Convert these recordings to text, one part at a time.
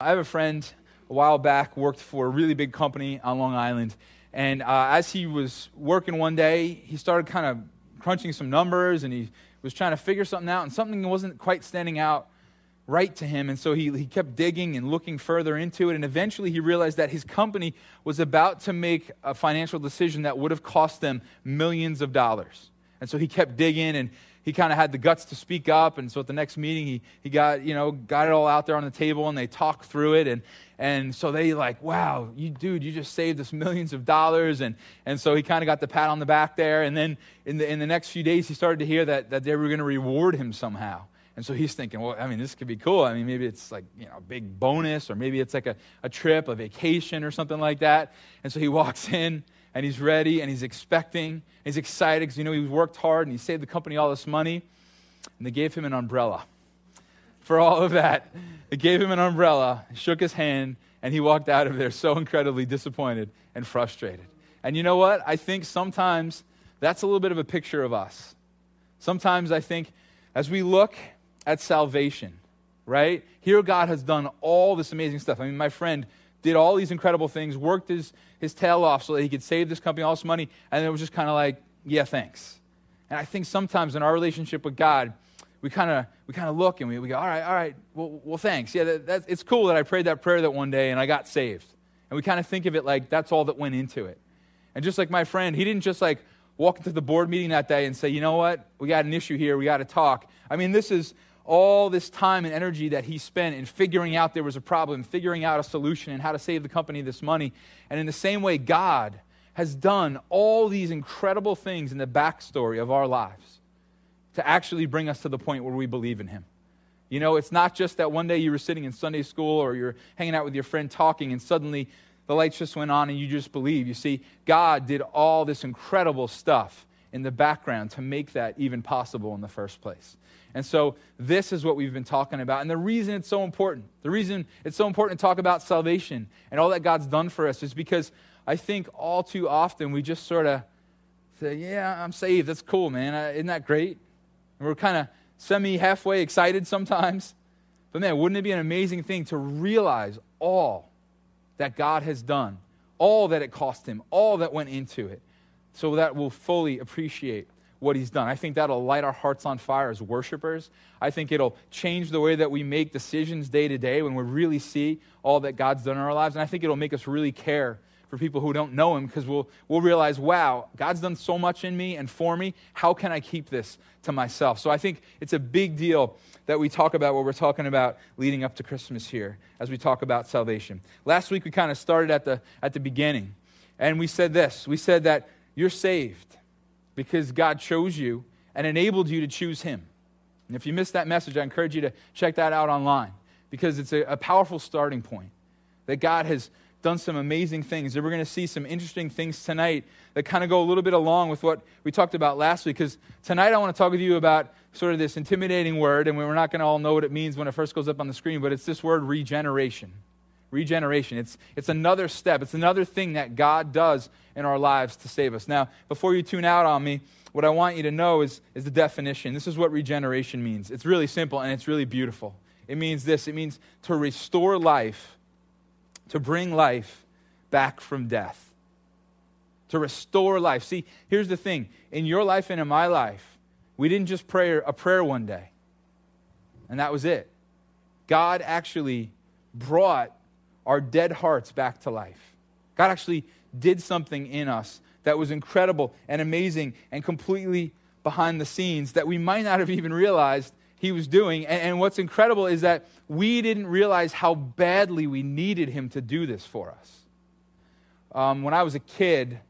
I have a friend a while back worked for a really big company on Long Island, and uh, as he was working one day, he started kind of crunching some numbers, and he was trying to figure something out, and something wasn't quite standing out right to him. And so he, he kept digging and looking further into it. And eventually he realized that his company was about to make a financial decision that would have cost them millions of dollars. And so he kept digging and he kind of had the guts to speak up. And so at the next meeting, he, he got, you know, got it all out there on the table and they talked through it. And, and so they like, wow, you dude, you just saved us millions of dollars. And, and so he kind of got the pat on the back there. And then in the, in the next few days, he started to hear that, that they were going to reward him somehow. And so he's thinking, well, I mean, this could be cool. I mean, maybe it's like, you know, a big bonus, or maybe it's like a, a trip, a vacation, or something like that. And so he walks in and he's ready and he's expecting. He's excited because, you know, he worked hard and he saved the company all this money. And they gave him an umbrella for all of that. They gave him an umbrella, shook his hand, and he walked out of there so incredibly disappointed and frustrated. And you know what? I think sometimes that's a little bit of a picture of us. Sometimes I think as we look at salvation, right? Here, God has done all this amazing stuff. I mean, my friend did all these incredible things, worked his, his tail off so that he could save this company all this money, and it was just kind of like, yeah, thanks. And I think sometimes in our relationship with God, we kind of we kind of look and we, we go, all right, all right, well, well thanks. Yeah, that, that's, it's cool that I prayed that prayer that one day and I got saved. And we kind of think of it like that's all that went into it. And just like my friend, he didn't just like walk into the board meeting that day and say, you know what, we got an issue here, we got to talk. I mean, this is all this time and energy that he spent in figuring out there was a problem, figuring out a solution, and how to save the company this money. And in the same way, God has done all these incredible things in the backstory of our lives to actually bring us to the point where we believe in him. You know, it's not just that one day you were sitting in Sunday school or you're hanging out with your friend talking and suddenly the lights just went on and you just believe. You see, God did all this incredible stuff in the background to make that even possible in the first place. And so, this is what we've been talking about. And the reason it's so important, the reason it's so important to talk about salvation and all that God's done for us is because I think all too often we just sort of say, Yeah, I'm saved. That's cool, man. Isn't that great? And we're kind of semi halfway excited sometimes. But man, wouldn't it be an amazing thing to realize all that God has done, all that it cost him, all that went into it, so that we'll fully appreciate what he's done. I think that'll light our hearts on fire as worshipers. I think it'll change the way that we make decisions day to day when we really see all that God's done in our lives. And I think it'll make us really care for people who don't know him because we'll, we'll realize, wow, God's done so much in me and for me. How can I keep this to myself? So I think it's a big deal that we talk about what we're talking about leading up to Christmas here as we talk about salvation. Last week we kind of started at the, at the beginning and we said this we said that you're saved because God chose you and enabled you to choose Him. And if you missed that message, I encourage you to check that out online because it's a, a powerful starting point that God has done some amazing things. And we're going to see some interesting things tonight that kind of go a little bit along with what we talked about last week. Because tonight I want to talk with you about sort of this intimidating word, and we're not going to all know what it means when it first goes up on the screen, but it's this word regeneration. Regeneration. It's, it's another step, it's another thing that God does in our lives to save us. Now, before you tune out on me, what I want you to know is, is the definition. This is what regeneration means. It's really simple and it's really beautiful. It means this it means to restore life, to bring life back from death. To restore life. See, here's the thing in your life and in my life, we didn't just pray a prayer one day, and that was it. God actually brought our dead hearts back to life. God actually did something in us that was incredible and amazing and completely behind the scenes that we might not have even realized he was doing. And, and, what's incredible is that we didn't realize how badly we needed him to do this for us. Um, when I was a kid,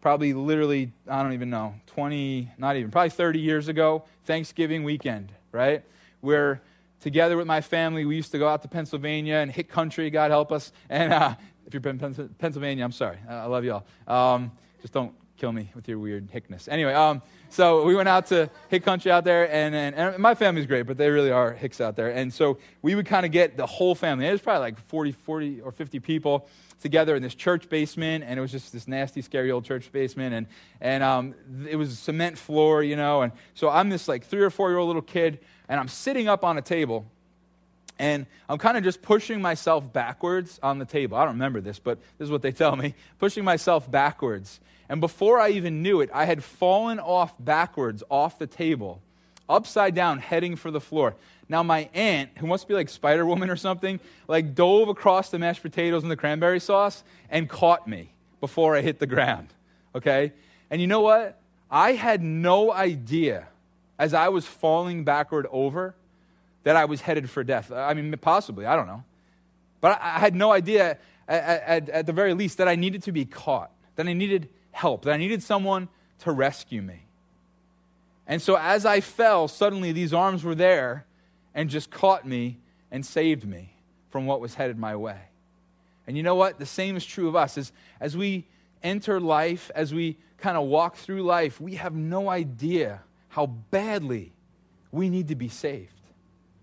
probably literally, I don't even know, 20, not even, probably 30 years ago, Thanksgiving weekend, right? Where together with my family, we used to go out to Pennsylvania and hit country, God help us. And uh, if you're in Pennsylvania, I'm sorry. I love you all. Um, just don't kill me with your weird hickness. Anyway, um, so we went out to hick country out there, and, and, and, my family's great, but they really are hicks out there. And so we would kind of get the whole family. Was probably like 40, 40 or 50 people together in this church basement, and it was just this nasty, scary old church basement, and, and um, it was a cement floor, you know. And so I'm this like three or four year old little kid and I'm sitting up on a table, and I'm kind of just pushing myself backwards on the table. I don't remember this, but this is what they tell me pushing myself backwards. And before I even knew it, I had fallen off backwards off the table, upside down, heading for the floor. Now, my aunt, who must be like Spider Woman or something, like dove across the mashed potatoes and the cranberry sauce and caught me before I hit the ground. Okay? And you know what? I had no idea as I was falling backward over that I was headed for death. I mean, possibly, I don't know. But I had no idea, at, at, at, the very least, that I needed to be caught, that I needed help, that I needed someone to rescue me. And so as I fell, suddenly these arms were there and just caught me and saved me from what was headed my way. And you know what? The same is true of us. As, as we enter life, as we kind of walk through life, we have no idea how badly we need to be saved.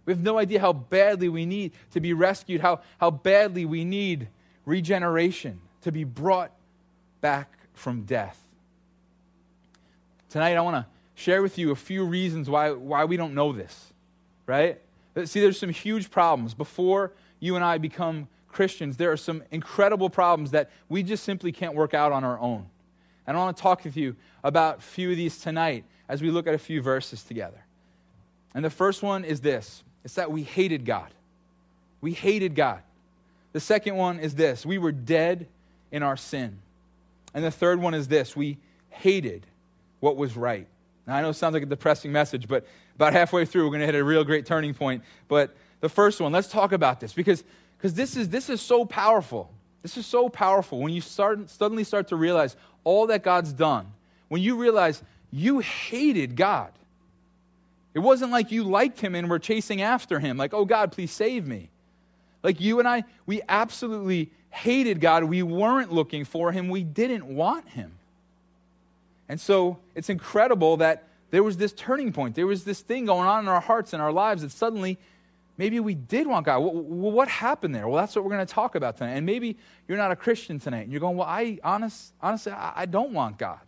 We have no idea how badly we need to be rescued, how, how badly we need regeneration, to be brought back from death. Tonight, I want to share with you a few reasons why, why we don't know this, right? See, there's some huge problems. Before you and I become Christians, there are some incredible problems that we just simply can't work out on our own. And I want to talk with you about a few of these tonight as we look at a few verses together. And the first one is this it's that we hated God. We hated God. The second one is this we were dead in our sin. And the third one is this we hated what was right. Now, I know it sounds like a depressing message, but about halfway through, we're going to hit a real great turning point. But the first one, let's talk about this because, because this, is, this is so powerful. This is so powerful when you start, suddenly start to realize all that God's done. When you realize you hated God. It wasn't like you liked him and were chasing after him, like, oh God, please save me. Like you and I, we absolutely hated God. We weren't looking for him, we didn't want him. And so it's incredible that there was this turning point. There was this thing going on in our hearts and our lives that suddenly maybe we did want God. Well, what happened there? Well, that's what we're going to talk about tonight. And maybe you're not a Christian tonight and you're going, well, I honest, honestly, I don't want God.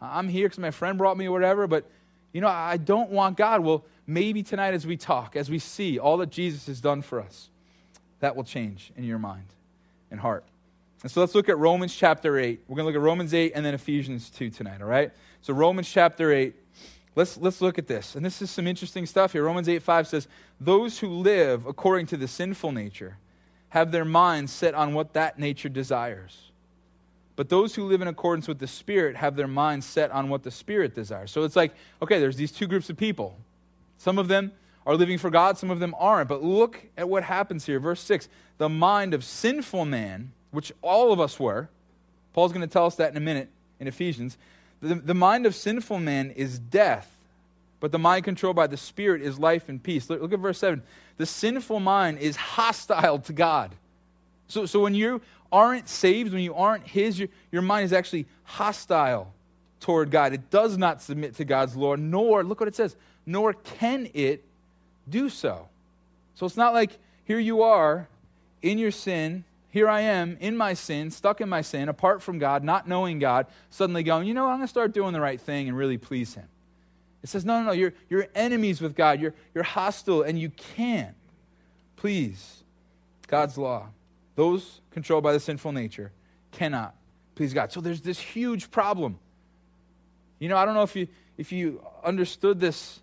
I'm here because my friend brought me or whatever, but you know, I don't want God. Well, maybe tonight as we talk, as we see all that Jesus has done for us, that will change in your mind and heart. And so let's look at Romans chapter 8. We're going to look at Romans 8 and then Ephesians 2 tonight, all right? So Romans chapter 8. Let's, let's look at this. And this is some interesting stuff here. Romans 8 5 says, Those who live according to the sinful nature have their minds set on what that nature desires. But those who live in accordance with the Spirit have their minds set on what the Spirit desires. So it's like, okay, there's these two groups of people. Some of them are living for God, some of them aren't. But look at what happens here. Verse 6 The mind of sinful man, which all of us were, Paul's going to tell us that in a minute in Ephesians. The, the mind of sinful man is death, but the mind controlled by the Spirit is life and peace. Look, look at verse 7. The sinful mind is hostile to God. So, so when you aren't saved, when you aren't His, your, your mind is actually hostile toward God. It does not submit to God's law, nor, look what it says, nor can it do so. So it's not like here you are in your sin, here I am in my sin, stuck in my sin, apart from God, not knowing God, suddenly going, you know what, I'm going to start doing the right thing and really please Him. It says, no, no, no, you're, you're enemies with God. You're, you're hostile, and you can't please God's law. Those controlled by the sinful nature cannot please God. So there's this huge problem. You know, I don't know if you if you understood this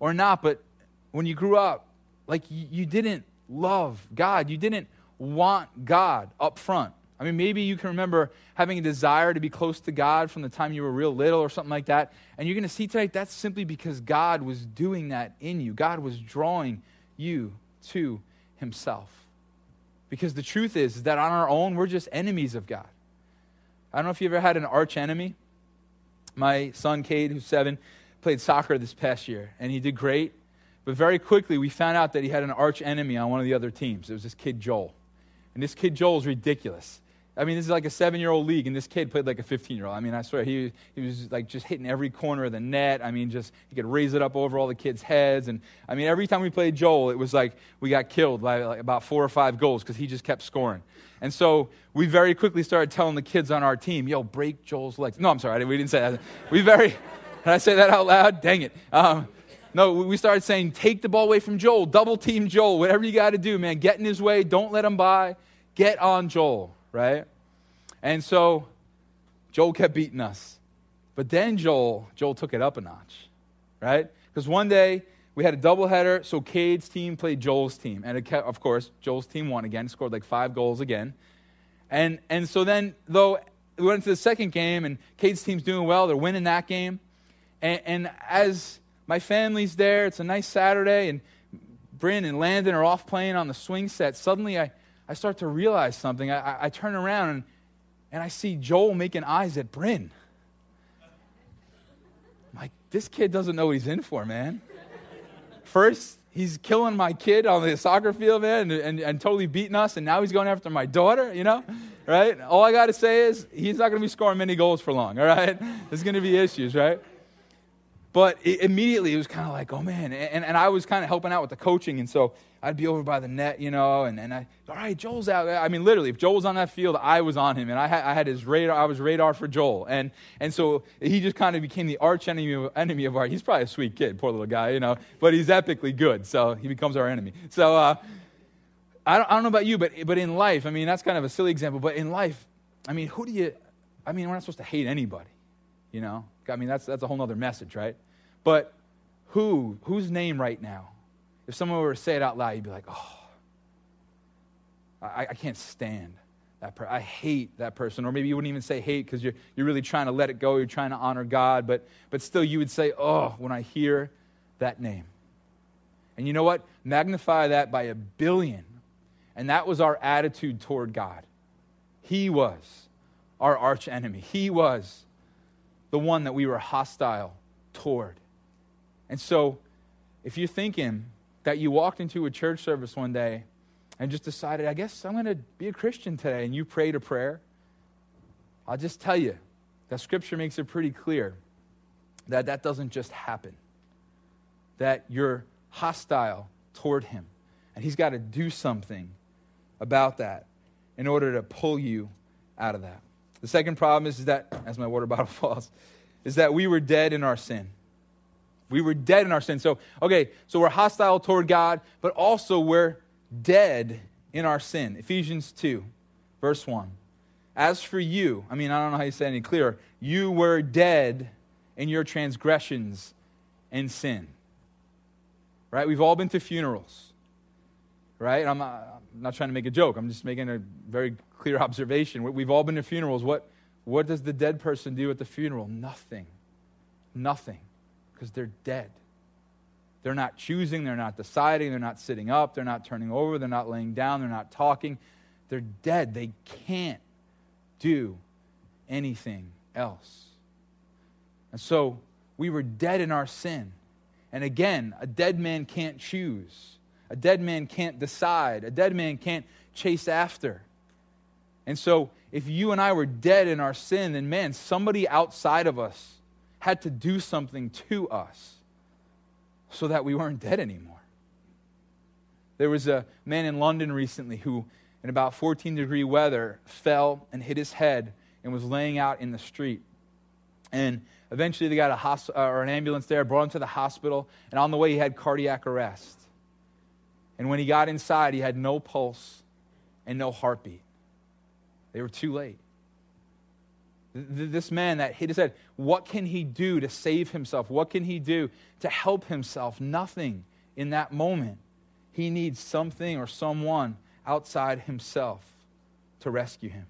or not, but when you grew up, like you, didn't love God. You didn't want God up front. I mean, maybe you can remember having a desire to be close to God from the time you were real little or something like that. And you're going to see tonight that's simply because God was doing that in you. God was drawing you to Himself. Because the truth is, is that on our own, we're just enemies of God. I don't know if you ever had an arch enemy. My son, Cade, who's seven, played soccer this past year, and he did great. But very quickly, we found out that he had an arch enemy on one of the other teams. It was this kid, Joel. And this kid, Joel, is ridiculous. I mean, this is like a seven year old league, and this kid played like a 15 year old. I mean, I swear, he, he was like just hitting every corner of the net. I mean, just he could raise it up over all the kids' heads. And I mean, every time we played Joel, it was like we got killed by like about four or five goals because he just kept scoring. And so we very quickly started telling the kids on our team, yo, break Joel's legs. No, I'm sorry, we didn't say that. We very, did I say that out loud? Dang it. Um, No, we started saying, take the ball away from Joel, double team Joel, whatever you got to do, man. Get in his way, don't let him by, get on Joel, right? And so Joel kept beating us. But then Joel, Joel took it up a notch, right? Because one day we had a doubleheader, so Cade's team played Joel's team. And kept, of course, Joel's team won again, scored like five goals again. And, and so then, though, we went into the second game, and Cade's team's doing well, they're winning that game. And, and as my family's there, it's a nice Saturday, and Bryn and Landon are off playing on the swing set. Suddenly, I, I start to realize something. I, I, I turn around, and, and I see Joel making eyes at Bryn. I'm like, this kid doesn't know what he's in for, man. First, he's killing my kid on the soccer field, man, and, and, and, totally beating us, and now he's going after my daughter, you know? Right? All I got to say is he's not going to be scoring many goals for long, all right? There's going to be issues, right? But it, immediately it was kind of like, oh man. And, and I was kind of helping out with the coaching. And so I'd be over by the net, you know, and, and I, all right, Joel's out. I mean, literally, if Joel was on that field, I was on him. And I had, I had his radar, I was radar for Joel. And, and so he just kind of became the arch enemy of, enemy of our, he's probably a sweet kid, poor little guy, you know, but he's epically good. So he becomes our enemy. So uh, I, don't, I don't know about you, but, but in life, I mean, that's kind of a silly example, but in life, I mean, who do you, I mean, we're not supposed to hate anybody, you know? I mean, that's, that's a whole other message, right? But who, whose name right now? If someone were to say it out loud, you'd be like, oh, I, I can't stand that person. I hate that person. Or maybe you wouldn't even say hate because you're, you're really trying to let it go. You're trying to honor God. But, but still, you would say, oh, when I hear that name. And you know what? Magnify that by a billion. And that was our attitude toward God. He was our arch enemy, He was the one that we were hostile toward. And so, if you're thinking that you walked into a church service one day and just decided, I guess I'm going to be a Christian today, and you prayed a prayer, I'll just tell you that Scripture makes it pretty clear that that doesn't just happen, that you're hostile toward Him, and He's got to do something about that in order to pull you out of that. The second problem is, is that, as my water bottle falls, is that we were dead in our sin. We were dead in our sin. So, okay, so we're hostile toward God, but also we're dead in our sin. Ephesians 2, verse 1. As for you, I mean, I don't know how you say it any clearer, you were dead in your transgressions and sin. Right? We've all been to funerals. Right? I'm not, I'm not trying to make a joke. I'm just making a very clear observation. We've all been to funerals. What, what does the dead person do at the funeral? Nothing. Nothing because they're dead. They're not choosing, they're not deciding, they're not sitting up, they're not turning over, they're not laying down, they're not talking. They're dead. They can't do anything else. And so we were dead in our sin. And again, a dead man can't choose. A dead man can't decide. A dead man can't chase after. And so, if you and I were dead in our sin, then man, somebody outside of us had to do something to us so that we weren't dead anymore. There was a man in London recently who, in about 14 degree weather, fell and hit his head and was laying out in the street. And eventually they got a hosp- uh, or an ambulance there, brought him to the hospital, and on the way he had cardiac arrest. And when he got inside, he had no pulse and no heartbeat. They were too late. This man that he head, what can he do to save himself? What can he do to help himself? Nothing in that moment. He needs something or someone outside himself to rescue him.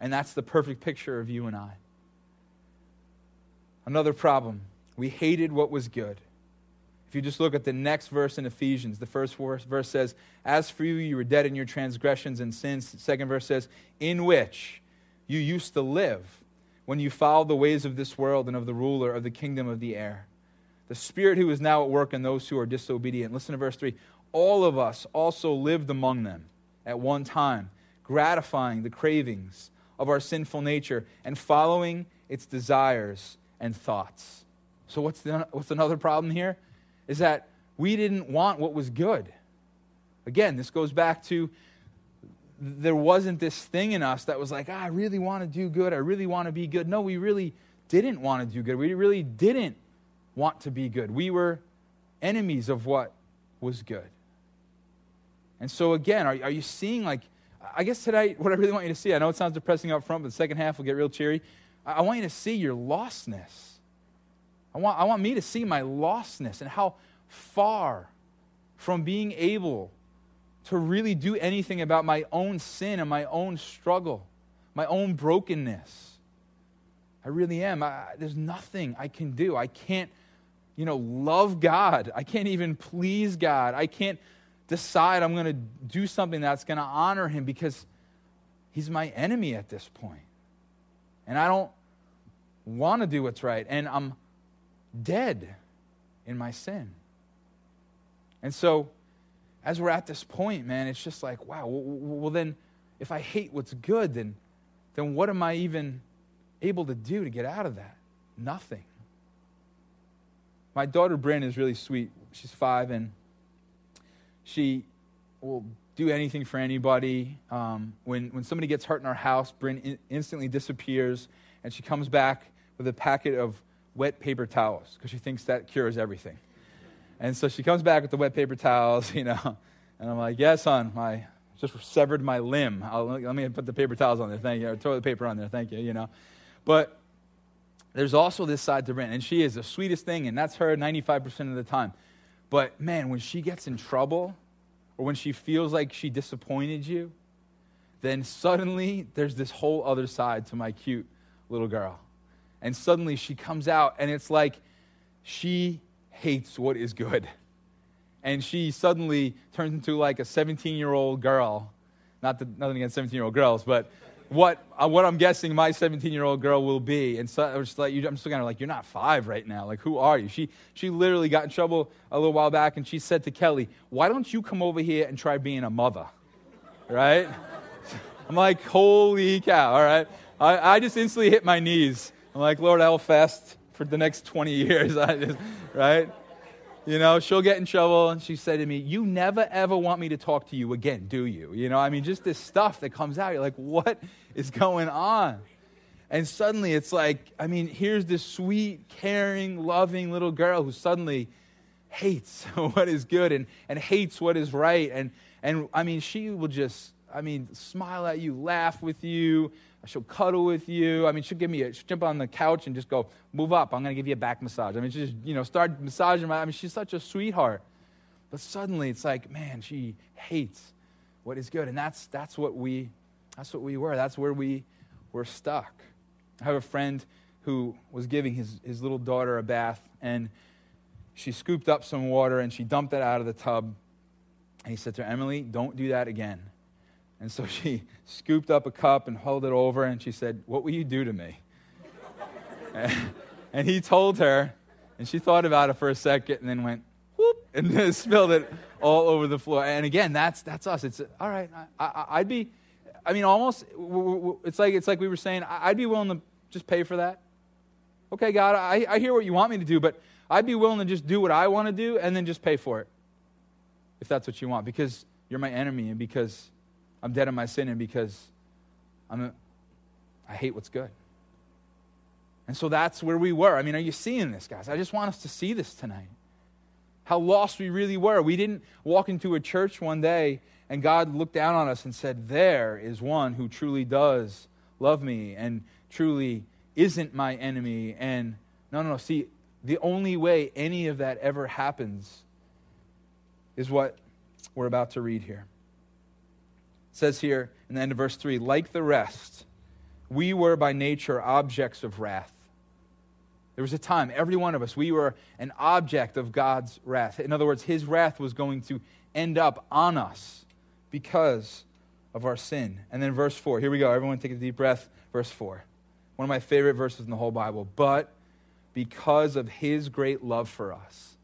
And that's the perfect picture of you and I. Another problem we hated what was good. If you just look at the next verse in Ephesians, the first verse says, As for you, you were dead in your transgressions and sins. The second verse says, In which you used to live when you followed the ways of this world and of the ruler of the kingdom of the air, the spirit who is now at work in those who are disobedient. Listen to verse 3. All of us also lived among them at one time, gratifying the cravings of our sinful nature and following its desires and thoughts. So, what's, the, what's another problem here? Is that we didn't want what was good. Again, this goes back to there wasn't this thing in us that was like, ah, I really want to do good. I really want to be good. No, we really didn't want to do good. We really didn't want to be good. We were enemies of what was good. And so, again, are, are you seeing, like, I guess today, what I really want you to see, I know it sounds depressing up front, but the second half will get real cheery. I, I want you to see your lostness. I want, I want me to see my lostness and how far from being able to really do anything about my own sin and my own struggle, my own brokenness. I really am. I, there's nothing I can do. I can't, you know, love God. I can't even please God. I can't decide I'm going to do something that's going to honor Him because He's my enemy at this point. And I don't want to do what's right. And I'm dead in my sin. And so, as we're at this point, man, it's just like, wow, well, then if I hate what's good, then, then what am I even able to do to get out of that? Nothing. My daughter Bryn is really sweet. She's five, and she will do anything for anybody. Um, when, when somebody gets hurt in our house, Bryn in, instantly disappears, and she comes back with a packet of wet paper towels because she thinks that cures everything. And so she comes back with the wet paper towels, you know, and I'm like, yes, son, I just severed my limb. I'll, let me put the paper towels on there, thank you. Or toilet paper on there, thank you, you know. But there's also this side to Brent, and she is the sweetest thing, and that's her 95% of the time. But man, when she gets in trouble, or when she feels like she disappointed you, then suddenly there's this whole other side to my cute little girl and suddenly she comes out, and it's like she hates what is good. And she suddenly turns into like a 17 year old girl. Not that, nothing against 17 year old girls, but what, uh, what I'm guessing my 17 year old girl will be. And so I'm just like, I'm still kind of like, you're not five right now. Like, who are you? She, she literally got in trouble a little while back, and she said to Kelly, Why don't you come over here and try being a mother? Right? I'm like, Holy cow, all right? I, I just instantly hit my knees I'm like, Lord, I'll fast for the next 20 years, just, right? You know, she'll get in trouble, and she said to me, You never ever want me to talk to you again, do you? You know, I mean, just this stuff that comes out. You're like, What is going on? And suddenly it's like, I mean, here's this sweet, caring, loving little girl who suddenly hates what is good and, and hates what is right. And, and I mean, she will just, I mean, smile at you, laugh with you, She'll cuddle with you. I mean, she'll give me a, she'll jump on the couch and just go, move up. I'm going to give you a back massage. I mean, she just, you know, start massaging my, I mean, she's such a sweetheart. But suddenly it's like, man, she hates what is good. And that's, that's what we, that's what we were. That's where we were stuck. I have a friend who was giving his, his little daughter a bath and she scooped up some water and she dumped it out of the tub. And he said to her, Emily, don't do that again. And so she scooped up a cup and held it over, and she said, What will you do to me? and he told her, and she thought about it for a second and then went, whoop, and then spilled it all over the floor. And again, that's, that's us. It's, all right, I, would be, I mean, almost, it's like, it's like we were saying, I'd be willing to just pay for that. Okay, God, I, I hear what you want me to do, but I'd be willing to just do what I want to do and then just pay for it, if that's what you want, because you're my enemy and because I'm dead in my sin and because I'm a, I hate what's good. And so that's where we were. I mean, are you seeing this, guys? I just want us to see this tonight. How lost we really were. We didn't walk into a church one day and God looked down on us and said, There is one who truly does love me and truly isn't my enemy. And no, no, no. See, the only way any of that ever happens is what we're about to read here. It says here in the end of verse 3 like the rest, we were by nature objects of wrath. There was a time, every one of us, we were an object of God's wrath. In other words, his wrath was going to end up on us because of our sin. And then verse 4, here we go. Everyone take a deep breath. Verse 4. One of my favorite verses in the whole Bible. But because of his great love for us,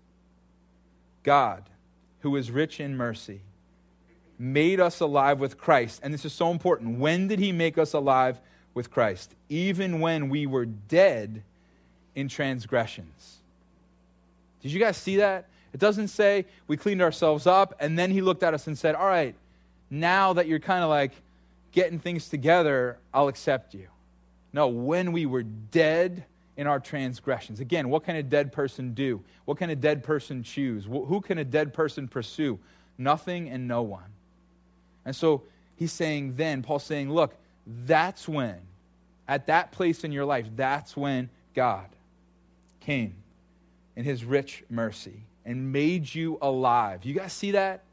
God, who is rich in mercy, made us alive with Christ. And this is so important. When did he make us alive with Christ? Even when we were dead in transgressions. Did you guys see that? It doesn't say we cleaned ourselves up and then he looked at us and said, All right, now that you're kind of like getting things together, I'll accept you. No, when we were dead in our transgressions. Again, what can a dead person do? What can a dead person choose? Who can a dead person pursue? Nothing and no one. And so he's saying, then, Paul's saying, look, that's when, at that place in your life, that's when God came in his rich mercy and made you alive. You guys see that?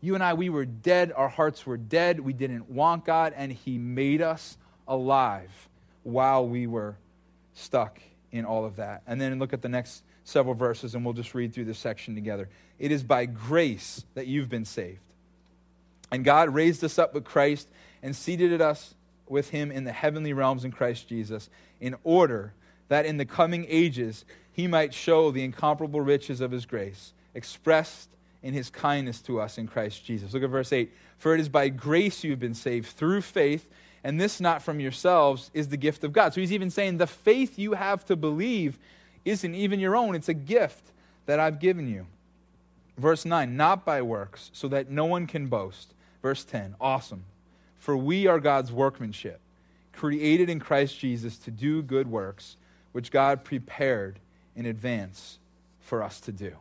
You and I, we were dead. Our hearts were dead. We didn't want God, and he made us alive while we were stuck in all of that. And then look at the next several verses, and we'll just read through this section together. It is by grace that you've been saved. And God raised us up with Christ and seated us with him in the heavenly realms in Christ Jesus, in order that in the coming ages he might show the incomparable riches of his grace, expressed in his kindness to us in Christ Jesus. Look at verse 8. For it is by grace you have been saved through faith, and this not from yourselves is the gift of God. So he's even saying the faith you have to believe isn't even your own, it's a gift that I've given you. Verse 9, not by works, so that no one can boast. Verse 10, awesome. For we are God's workmanship, created in Christ Jesus to do good works, which God prepared in advance for us to do.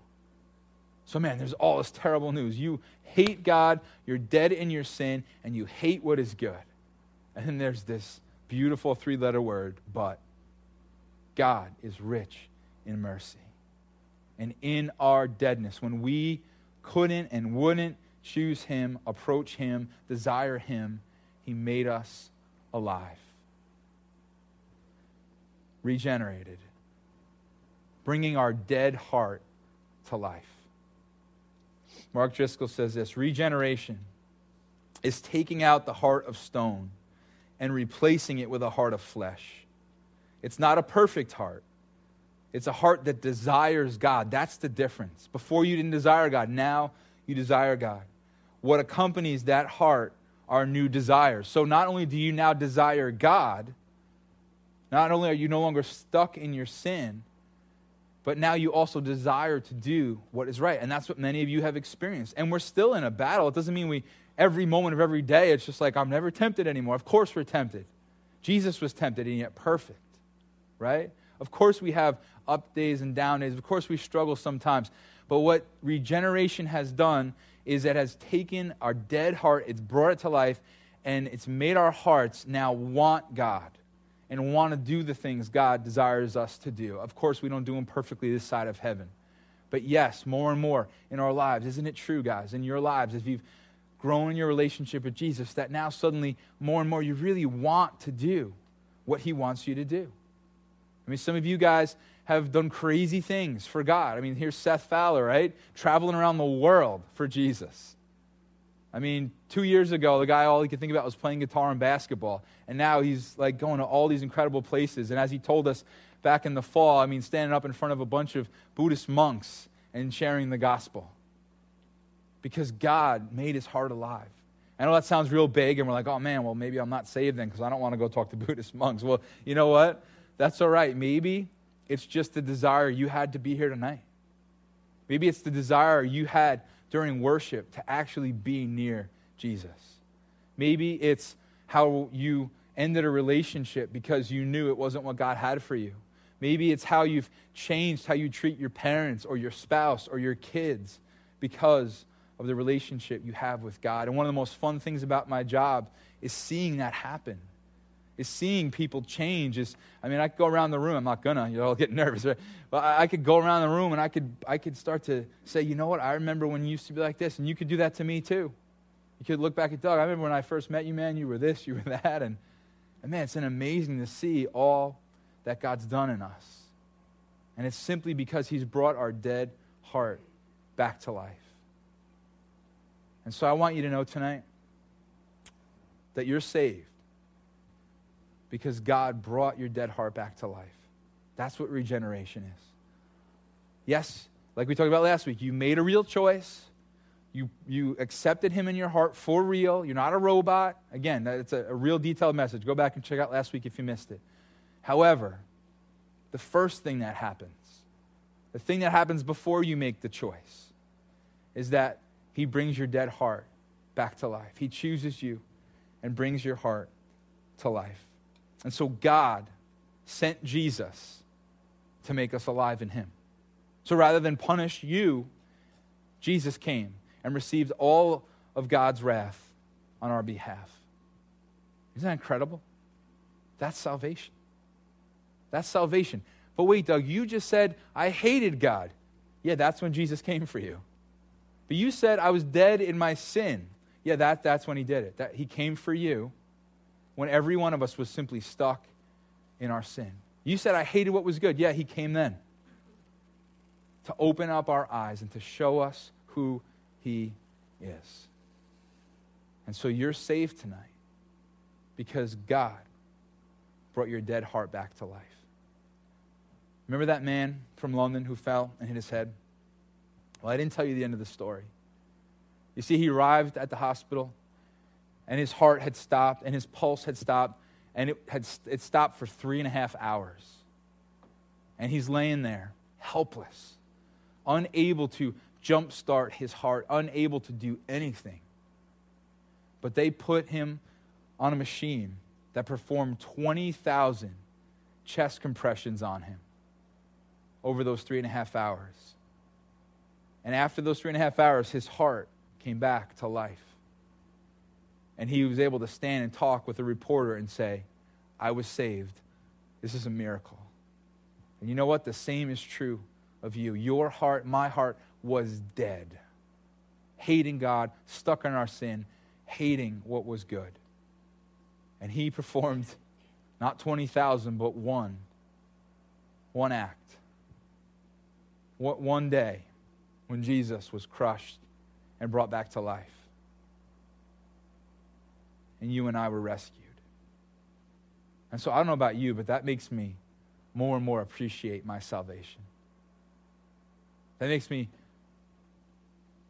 So, man, there's all this terrible news. You hate God, you're dead in your sin, and you hate what is good. And then there's this beautiful three letter word, but. God is rich in mercy. And in our deadness, when we couldn't and wouldn't choose Him, approach Him, desire Him, He made us alive. Regenerated, bringing our dead heart to life. Mark Driscoll says this regeneration is taking out the heart of stone and replacing it with a heart of flesh. It's not a perfect heart. It's a heart that desires God. That's the difference. Before you didn't desire God, now you desire God what accompanies that heart are new desires. So not only do you now desire God, not only are you no longer stuck in your sin, but now you also desire to do what is right. And that's what many of you have experienced. And we're still in a battle. It doesn't mean we, every moment of every day, it's just like, I'm never tempted anymore. Of course we're tempted. Jesus was tempted and yet perfect, right? Of course we have up days and down days. Of course we struggle sometimes. But what regeneration has done is it has taken our dead heart, it's brought it to life, and it's made our hearts now want God and want to do the things God desires us to do. Of course, we don't do them perfectly this side of heaven. But yes, more and more in our lives. Isn't it true, guys? In your lives, if you've grown in your relationship with Jesus, that now suddenly more and more you really want to do what He wants you to do. I mean, some of you guys have done crazy things for God. I mean, here's Seth Fowler, right? Traveling around the world for Jesus. I mean, two years ago, the guy, all he could think about was playing guitar and basketball. And now he's like going to all these incredible places. And as he told us back in the fall, I mean, standing up in front of a bunch of Buddhist monks and sharing the gospel. Because God made his heart alive. I know that sounds real big, and we're like, oh man, well, maybe I'm not saved then because I don't want to go talk to Buddhist monks. Well, you know what? That's all right. Maybe it's just the desire you had to be here tonight. Maybe it's the desire you had during worship to actually be near Jesus. Maybe it's how you ended a relationship because you knew it wasn't what God had for you. Maybe it's how you've changed how you treat your parents or your spouse or your kids because of the relationship you have with God. And one of the most fun things about my job is seeing that happen is seeing people change. Is I mean, I could go around the room. I'm not gonna. You all get nervous, right? But I, I could go around the room and I could I could start to say, you know what? I remember when you used to be like this, and you could do that to me too. You could look back at Doug. I remember when I first met you, man. You were this, you were that, and, and man, it's an amazing to see all that God's done in us. And it's simply because He's brought our dead heart back to life. And so I want you to know tonight that you're saved because God brought your dead heart back to life. That's what regeneration is. Yes, like we talked about last week, you made a real choice. You, you accepted him in your heart for real. You're not a robot. Again, it's a, a real detailed message. Go back and check out last week if you missed it. However, the first thing that happens, the thing that happens before you make the choice, is that he brings your dead heart back to life. He chooses you and brings your heart to life. And so God sent Jesus to make us alive in Him. So rather than punish you, Jesus came and received all of God's wrath on our behalf. Isn't that incredible? That's salvation. That's salvation. But wait, Doug, you just said, I hated God. Yeah, that's when Jesus came for you. But you said, I was dead in my sin. Yeah, that, that's when he did it. That, he came for you when every one of us was simply stuck in our sin. You said, I hated what was good. Yeah, he came then to open up our eyes and to show us who he is. And so you're saved tonight because God brought your dead heart back to life. Remember that man from London who fell and hit his head? Well, I didn't tell you the end of the story. You see, he arrived at the hospital, and his heart had stopped, and his pulse had stopped, and it had it stopped for three and a half hours. And he's laying there, helpless, unable to jumpstart his heart, unable to do anything. But they put him on a machine that performed 20,000 chest compressions on him over those three and a half hours. And after those three and a half hours, his heart came back to life. And he was able to stand and talk with a reporter and say, I was saved. This is a miracle. And you know what? The same is true of you. Your heart, my heart, was dead. Hating God, stuck in our sin, hating what was good. And he performed not 20,000, but one. One act. One day when Jesus was crushed and brought back to life. And you and I were rescued. And so I don't know about you, but that makes me more and more appreciate my salvation. That makes me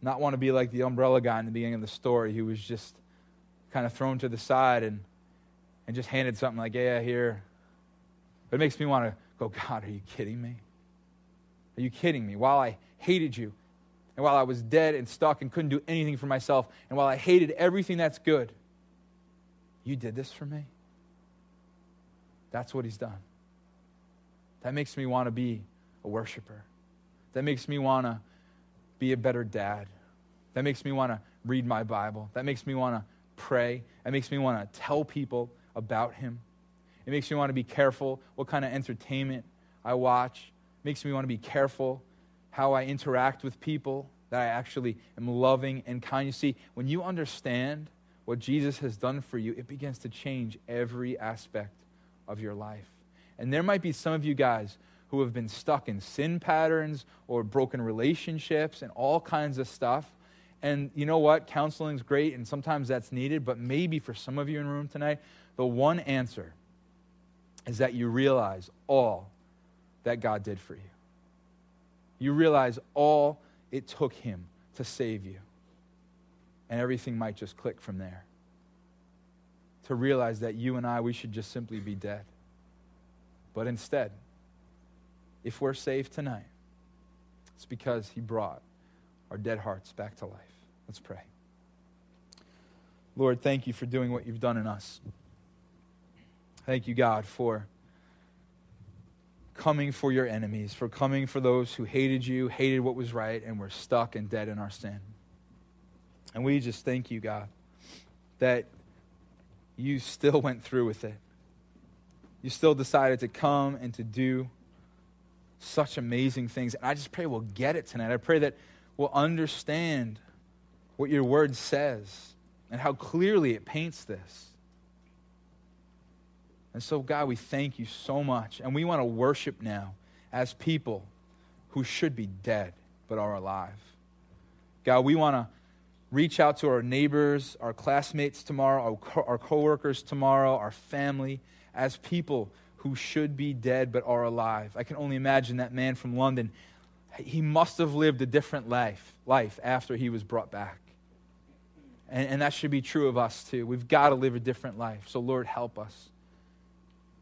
not want to be like the umbrella guy in the beginning of the story who was just kind of thrown to the side and, and just handed something like, yeah, here. But it makes me want to go, God, are you kidding me? Are you kidding me? While I hated you, and while I was dead and stuck and couldn't do anything for myself, and while I hated everything that's good, you did this for me? That's what he's done. That makes me want to be a worshiper. That makes me want to be a better dad. That makes me want to read my Bible. That makes me want to pray. That makes me want to tell people about him. It makes me want to be careful what kind of entertainment I watch. It makes me want to be careful how I interact with people, that I actually am loving and kind. You see, when you understand what Jesus has done for you, it begins to change every aspect of your life. And there might be some of you guys who have been stuck in sin patterns or broken relationships and all kinds of stuff. And you know what? Counseling's great and sometimes that's needed, but maybe for some of you in the room tonight, the one answer is that you realize all that God did for you you realize all it took him to save you. And everything might just click from there. To realize that you and I, we should just simply be dead. But instead, if we're saved tonight, it's because he brought our dead hearts back to life. Let's pray. Lord, thank you for doing what you've done in us. Thank you, God, for coming for your enemies, for coming for those who hated you, hated what was right, and were stuck and dead in our sin. And we just thank you, God, that you still went through with it. You still decided to come and to do such amazing things. And I just pray we'll get it tonight. I pray that we'll understand what your word says and how clearly it paints this. And so, God, we thank you so much. And we want to worship now as people who should be dead but are alive. God, we want to reach out to our neighbors, our classmates tomorrow, our, co- our coworkers tomorrow, our family, as people who should be dead but are alive. I can only imagine that man from London. He must have lived a different life, life after he was brought back. And, and that should be true of us too. We've got to live a different life. So, Lord, help us.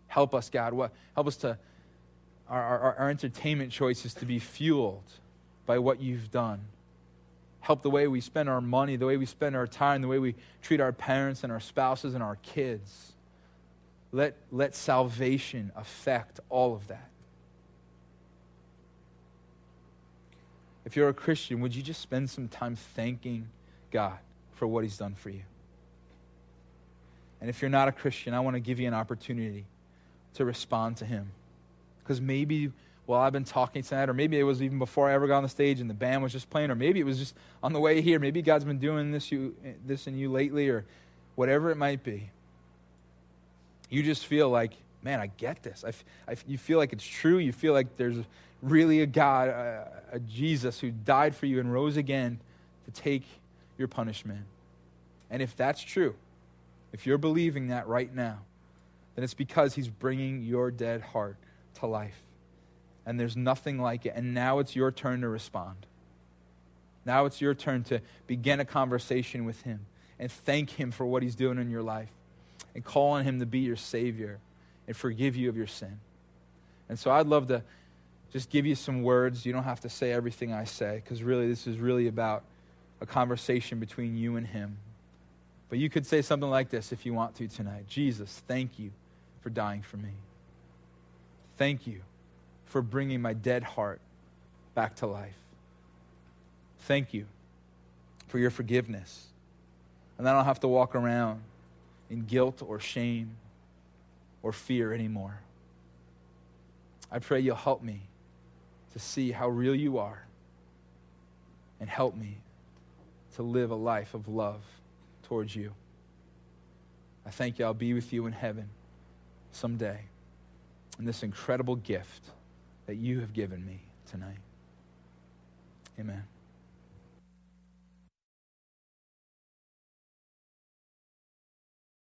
Help us, God. What, help us to, our, our, our entertainment choices to be fueled by what you've done. Help the way we spend our money, the way we spend our time, the way we treat our parents and our spouses and our kids. Let, let salvation affect all of that. If you're a Christian, would you just spend some time thanking God for what He's done for you? And if you're not a Christian, I want to give you an opportunity to respond to Him. Because maybe while I've been talking tonight, or maybe it was even before I ever got on the stage and the band was just playing, or maybe it was just on the way here. Maybe God's been doing this, you, this in you lately, or whatever it might be. You just feel like, man, I get this. I, I, you feel like it's true. You feel like there's really a God, a, a Jesus who died for you and rose again to take your punishment. And if that's true, if you're believing that right now, then it's because he's bringing your dead heart to life. And there's nothing like it. And now it's your turn to respond. Now it's your turn to begin a conversation with him and thank him for what he's doing in your life and call on him to be your Savior and forgive you of your sin. And so I'd love to just give you some words. You don't have to say everything I say because really this is really about a conversation between you and him. But you could say something like this if you want to tonight Jesus, thank you for dying for me. Thank you for bringing my dead heart back to life. Thank you for your forgiveness. And I don't have to walk around in guilt or shame or fear anymore. I pray you'll help me to see how real you are and help me to live a life of love towards you. I thank you. I'll be with you in heaven someday. And this incredible gift that you have given me tonight. Amen.